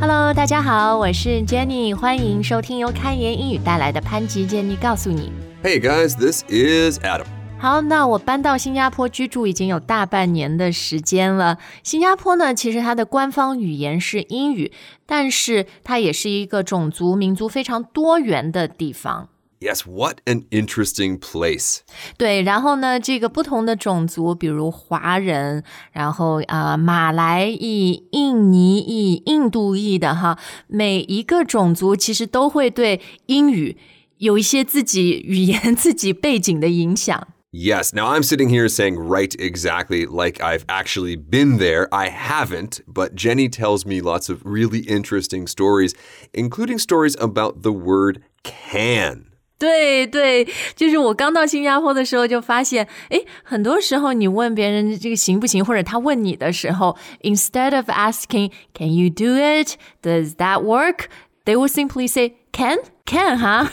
Hello，大家好，我是 Jenny，欢迎收听由开言英语带来的潘吉 Jenny 告诉你。Hey guys, this is Adam. 好，那我搬到新加坡居住已经有大半年的时间了。新加坡呢，其实它的官方语言是英语，但是它也是一个种族民族非常多元的地方。Yes, what an interesting place. 对，然后呢，这个不同的种族，比如华人，然后啊、呃马来裔、印尼裔、印度裔的哈，每一个种族其实都会对英语有一些自己语言、自己背景的影响。 Yes, now I'm sitting here saying right exactly like I've actually been there. I haven't, but Jenny tells me lots of really interesting stories, including stories about the word can. 对对，就是我刚到新加坡的时候就发现，诶，很多时候你问别人这个行不行，或者他问你的时候，instead of asking Can you do it? Does that work? They will simply say Can, can, 哈。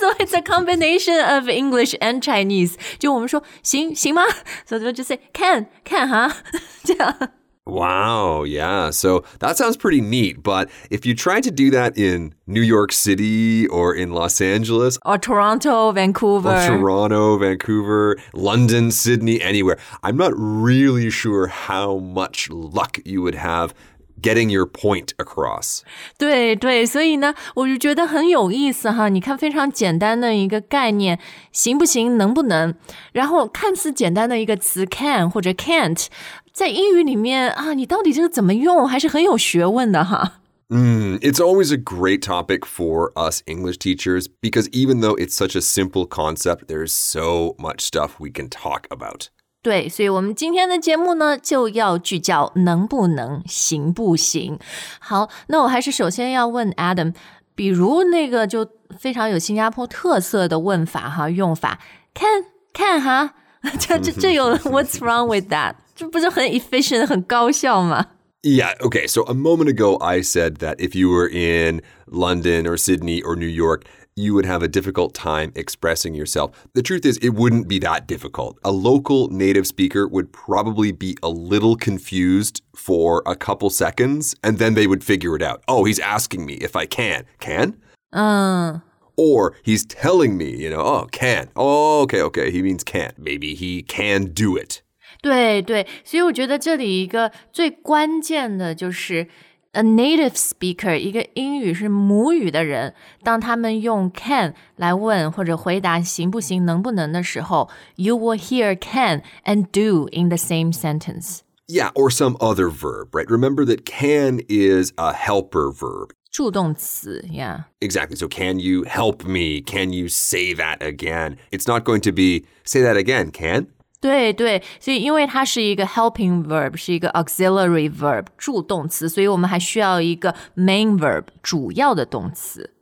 so it's a combination of English and Chinese。就我们说行行吗？所以他们就 say Can, can 哈，这样。Wow, yeah. So that sounds pretty neat, but if you try to do that in New York City or in Los Angeles, or Toronto, Vancouver. or Toronto, Vancouver, London, Sydney, anywhere, I'm not really sure how much luck you would have getting your point across. 对对，所以呢，我就觉得很有意思哈。你看，非常简单的一个概念，行不行，能不能？然后看似简单的一个词 can 或者 can't， 在英语里面啊，你到底这个怎么用，还是很有学问的哈。Mm, it's always a great topic for us English teachers because even though it's such a simple concept, there's so much stuff we can talk about. 对，所以我们今天的节目呢，就要聚焦能不能，行不行。好，那我还是首先要问 Adam，比如那个就非常有新加坡特色的问法哈，用法，看看哈，这这这有 What's wrong with that？这不是很 efficient 很高效吗？ Yeah, okay. So a moment ago, I said that if you were in London or Sydney or New York, you would have a difficult time expressing yourself. The truth is, it wouldn't be that difficult. A local native speaker would probably be a little confused for a couple seconds, and then they would figure it out. Oh, he's asking me if I can. Can? 嗯， Or he's telling me, you know, oh, can. Oh, okay, okay. He means can. Maybe he can do it. 对对，所以我觉得这里一个最关键的就是。A native speaker，一个英语是母语的人，当他们用 can 来问或者回答行不行、能不能的时候，you will hear can and do in the same sentence。 Yeah, or some other verb, right? Remember that can is a helper verb. 助动词，yeah。 Exactly. So, can you help me? Can you say that again? It's not going to be say that again, can? 对对，所以因为它是一个 helping verb，是一个 auxiliary verb 助动词，所以我们还需要一个 main verb 主要的动词。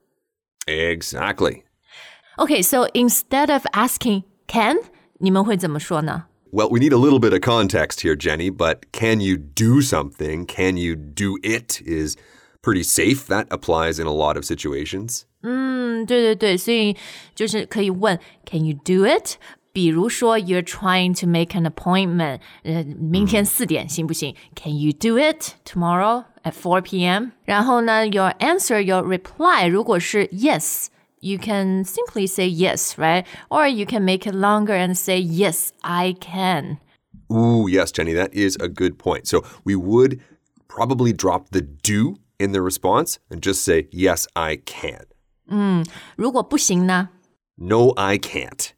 Exactly. Okay, so instead of asking can，你们会怎么说呢？ Well, we need a little bit of context here, Jenny, but can you do something? Can you do it is pretty safe. That applies in a lot of situations. 嗯，对对对，所以就是可以问 Can you do it？ 比如说，you're trying to make an appointment，呃，明天四点行不行？Can you do it tomorrow at four p.m.？然后呢，your answer, your reply，如果是 yes。You can simply say yes, right? Or you can make it longer and say, Yes, I can. Ooh, yes, Jenny, that is a good point. So, we would probably drop the do in the response and just say, yes, I can. 如果不行呢？ No, I can't.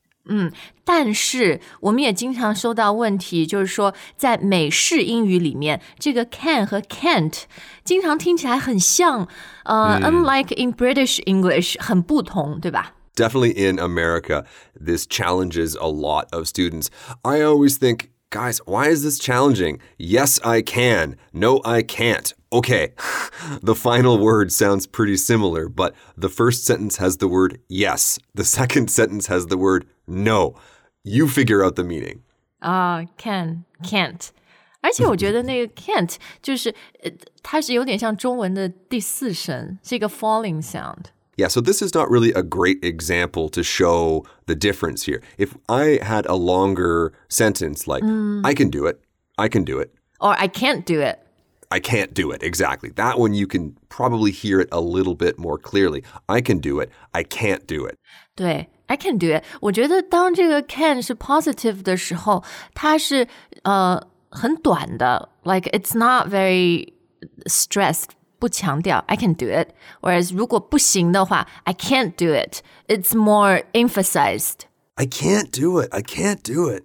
但是我们也经常收到问题，就是说在美式英语里面，这个 can 和 can't 经常听起来很像，呃、u n l i k e in British English 很不同，对吧？ Definitely in America, this challenges a lot of students. I always think, guys, why is this challenging? Yes, I can. No, I can't. Okay, the final word sounds pretty similar, but the first sentence has the word yes. The second sentence has the word no. You figure out the meaning. 啊、c a n can't。而且我觉得那个 can't 就是，呃，它是有点像中文的第四声，是一个 falling sound。 Yeah, so this is not really a great example to show the difference here. If I had a longer sentence like, I can do it, I can do it, Or I can't do it。 I can't do it. Exactly. That one you can probably hear it a little bit more clearly. I can do it. I can't do it. 对，I can do it。我觉得当这个 can 是 positive 的时候，它是呃很短的，like it's not very stressed。不强调 I can do it。Whereas 如果不行的话，I can't do it。It's more emphasized。 I can't do it. I can't do it.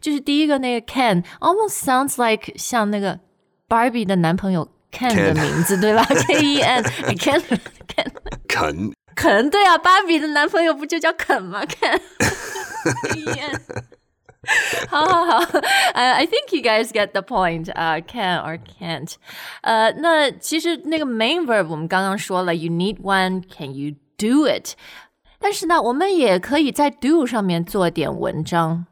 就是第一个那个 Ken almost sounds like 像那个 Barbie 的男朋友 Ken 的名字对吧？K E N Ken Ken 肯肯对啊，芭比的男朋友不就叫肯吗？Ken K E N 好好好，呃、i think you guys get the point，啊、uh, can or can't，呃、那其实那个 main verb 我们刚刚说了，you need one，can you do it？但是呢，我们也可以在 do 上面做点文章。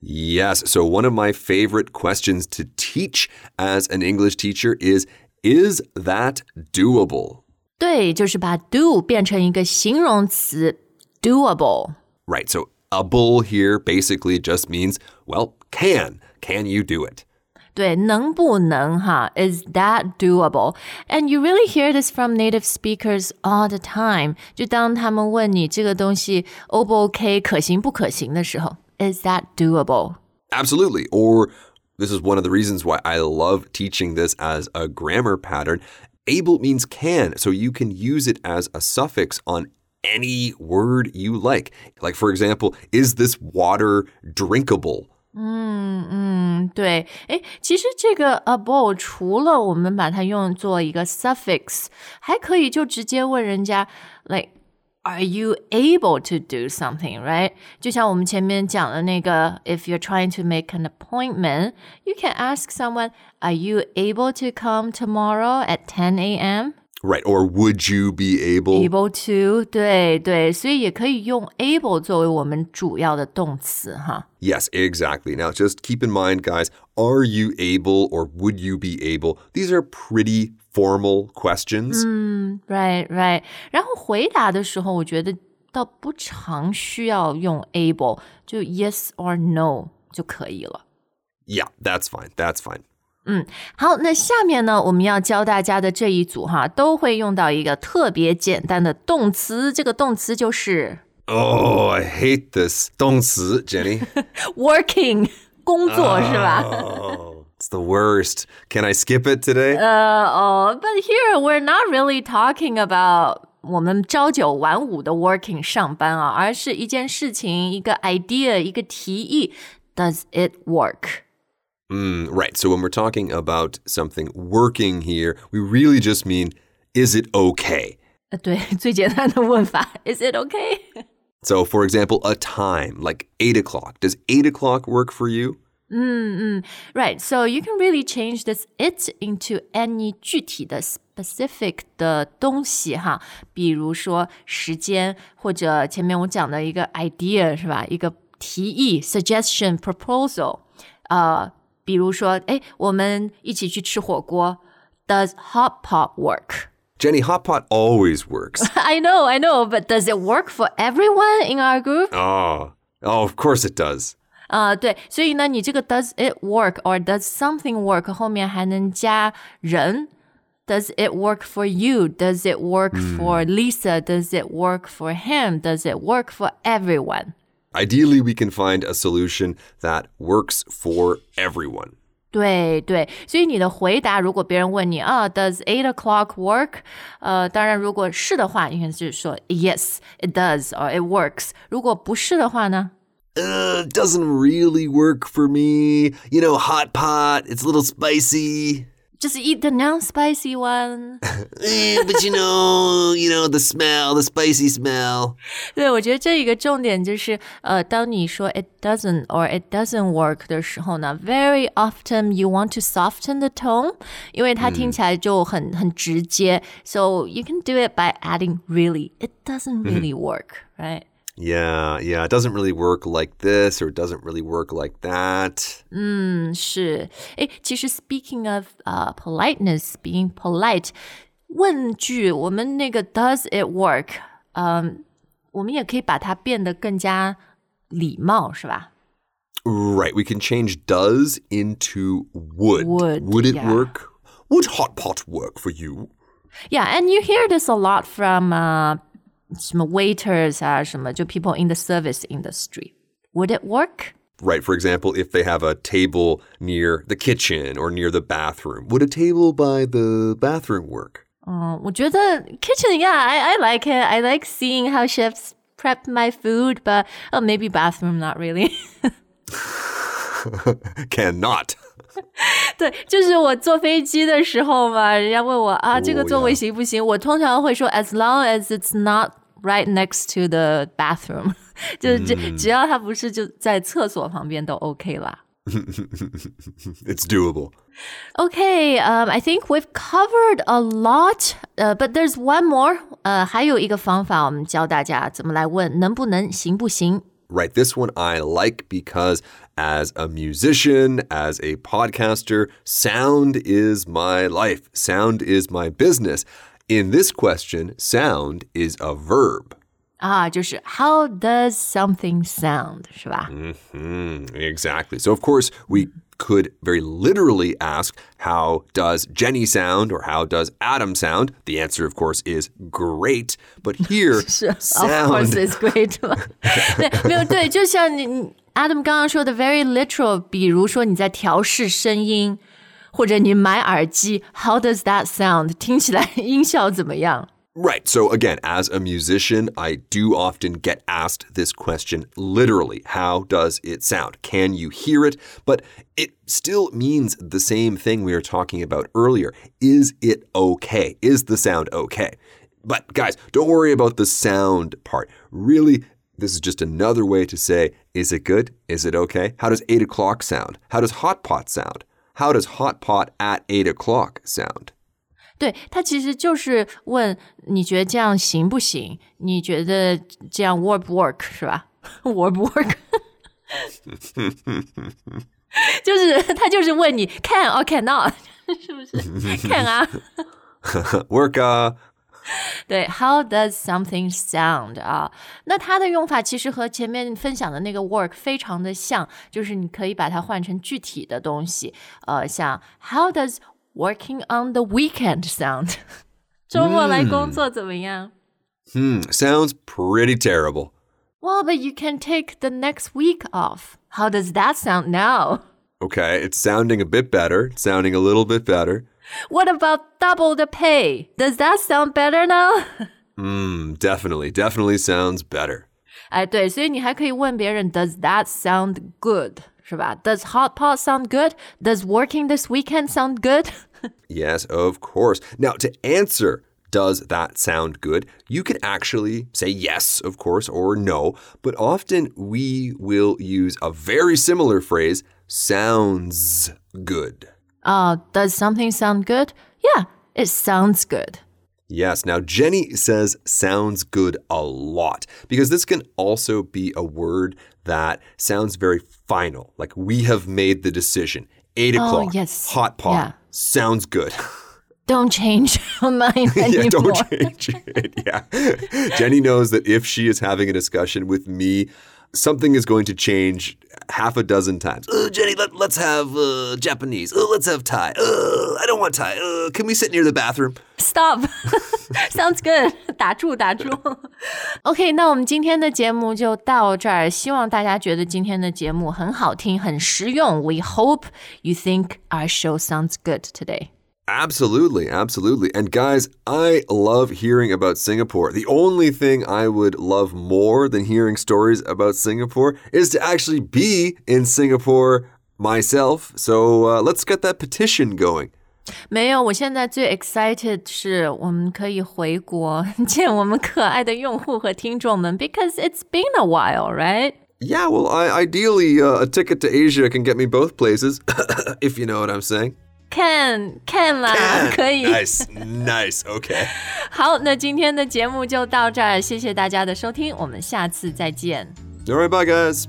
Yes. So, one of my favorite questions to teach as an English teacher is Is that doable? 对，就是把 do 变成一个形容词，doable。 Right. So, able here basically just means, well, can. Can you do it? 对，能不能哈？Is that doable? And you really hear this from native speakers all the time。就当他们问你这个东西 O 不 OK、可行不可行的时候 ，Is that doable? Absolutely. Or this is one of the reasons why I love teaching this as a grammar pattern. Able means can, so you can use it as a suffix on any word you like. Like, for example, is this water drinkable? 嗯，对，诶，其实这个 able 除了我们把它用作一个 suffix，还可以就直接问人家，like。 Are you able to do something, right? 就像我们前面讲的那个，if you're trying to make an appointment, you can ask someone, "Are you able to come tomorrow at 10 a.m.?" Right. Or would you be able? Able to，对对，所以也可以用 able 作为我们主要的动词哈。 Yes, exactly. Now, just keep in mind, guys, are you able or would you be able? These are pretty formal questions. Right, right. 然后回答的时候，我觉得倒不常需要用 able，就 yes or no 就可以了。 Yeah, that's fine. That's fine. 好，那下面呢，我们要教大家的这一组哈，都会用到一个特别简单的动词，这个动词就是 Oh, I hate this. 动词, Jenny. working，工作、是吧？ Oh, it's the worst. Can I skip it today? 呃哦，But here we're not really talking about 我们朝九晚五的 working 上班啊，而是一件事情，一个 idea，一个提议。Does it work？ Mm, right. So when we're talking about something working here, we really just mean, is it okay? 呃，对，最简单的问法，Is it okay？ So, for example, a time like eight o'clock. Does eight o'clock work for you? Right, so you can really change this it into any 具体的 specific 的东西哈，比如说时间，或者前面我讲的一个 idea 是吧？一个提议 suggestion proposal，呃，比如说，哎，我们一起去吃火锅，Does hot pot work？ Jenny, hot pot always works. I know, I know, but does it work for everyone in our group? oh, oh, of course it does. 啊、对，所以呢，你这个 does it work or does something work 后面还能加人。Does it work for you? Does it work for Lisa? Does it work for him? Does it work for everyone? Ideally, we can find a solution that works for everyone. 对对，所以你的回答，如果别人问你啊，Does eight o'clock work？呃，当然，如果是的话，应该是说 Yes, it does or it works。如果不是的话呢？ Uh, doesn't really work for me. You know, hot pot, it's a little spicy. Just eat the non-spicy one。 Eh, but you know, you know, the smell, the spicy smell. 对，我觉得这一个重点就是，呃，当你说 it doesn't or it doesn't work 的时候呢，very often you want to soften the tone，因为它听起来就很、很直接。So you can do it by adding really. It doesn't really work, right? Yeah, yeah, it doesn't really work like this or it doesn't really work like that. 嗯，是。诶，其实 speaking of 呃、politeness, being polite，问句我们那个 does it work，嗯、我们也可以把它变得更加礼貌，是吧？ Right. We can change does into would. Would, Would it yeah. work? Would hot pot work for you? Yeah, and you hear this a lot from uh, 什么 waiters 啊，什么就 people in the service industry. Would it work? Right. For example, if they have a table near the kitchen or near the bathroom, would a table by the bathroom work? 嗯，我觉得 kitchen, yeah, I, I like it. I like seeing how chefs prep my food, but oh, maybe bathroom, not really. Cannot. 对，就是我坐飞机的时候嘛，人家问我啊，这个座位 yeah. 行不行？我通常会说，as long as it's not right next to the bathroom，就是只、只要它不是就在厕所旁边都 OK 啦。 It's doable. Okay, um, I think we've covered a lot, uh, but there's one more. 呃，还有一个方法，我们教大家怎么来问能不能、行不行。 Right. This one I like because as a musician, as a podcaster, sound is my life. Sound is my business. In this question, sound is a verb. 啊，就是 How does something sound，是吧？ Mm, exactly. So, of course, we could very literally ask, How does Jenny sound? or How does Adam sound? The answer, of course, is great. But here, Of course, sound. it's great 嘛。对，没有对，就像你你 Adam 刚刚说的 very literal，比如说你在调试声音， 或者你买耳机，How does that sound？听起来音效怎么样？ Right. So, again, as a musician, I do often get asked this question literally How does it sound? Can you hear it? But it still means the same thing we were talking about earlier. Is it okay? Is the sound okay? But, guys, don't worry about the sound part. Really, this is just another way to say, is it good? Is it okay? How does 8 o'clock sound? How does hot pot sound? How does hot pot at 8 o'clock sound? 对，他其实就是问你觉得这样行不行？你觉得这样 work 不 work 是吧？work 不 work？就是他就是问你 can or cannot，是不是？can 啊， Work, uh, 对，How does something sound 啊？那它的用法其实和前面分享的那个 work 非常的像，就是你可以把它换成具体的东西，呃，像 How does working on the weekend sound？周末来工作怎么样？ Hmm, sounds pretty terrible. Well, but you can take the next week off. How does that sound now? Okay, it's sounding a bit better. It's sounding a little bit better. What about double the pay? Does that sound better now? Hmm, definitely, definitely sounds better. 哎，对，所以你还可以问别人，Does that sound good？是吧？Does hot pot sound good? Does working this weekend sound good? Yes, of course. Now, to answer, does that sound good? You can actually say yes, of course, or no, but often we will use a very similar phrase, sounds good. Uh, does something sound good? Yeah, it sounds good. Yes. Now, Jenny says sounds good a lot because this can also be a word that sounds very final. Like we have made the decision. Eight o'clock. Oh, yes. Hot pot. Yeah. Sounds good. Don't change your mind anymore. yeah, don't change it. Yeah. Jenny knows that if she is having a discussion with me, something is going to change half a dozen times. Uh, Jenny, let, let's have uh, Japanese. Uh, let's have Thai. Uh, I don't want Thai. Uh, can we sit near the bathroom? Stop. Sounds good. 打住，打住。OK，那我们今天的节目就到这儿。希望大家觉得今天的节目很好听，很实用。We hope you think our show sounds good today. Absolutely, absolutely. And guys, I love hearing about Singapore. The only thing I would love more than hearing stories about Singapore is to actually be in Singapore myself. So uh, let's get that petition going. 没有，我现在最 excited 是我们可以回国见我们可爱的用户和听众们，because it's been a while, right? Yeah, well, I, ideally, uh, a ticket to Asia can get me both places, if you know what I'm saying. Can can 啦，可以。Nice, nice. Okay. 好，那今天的节目就到这儿，谢谢大家的收听，我们下次再见。All right, bye, guys.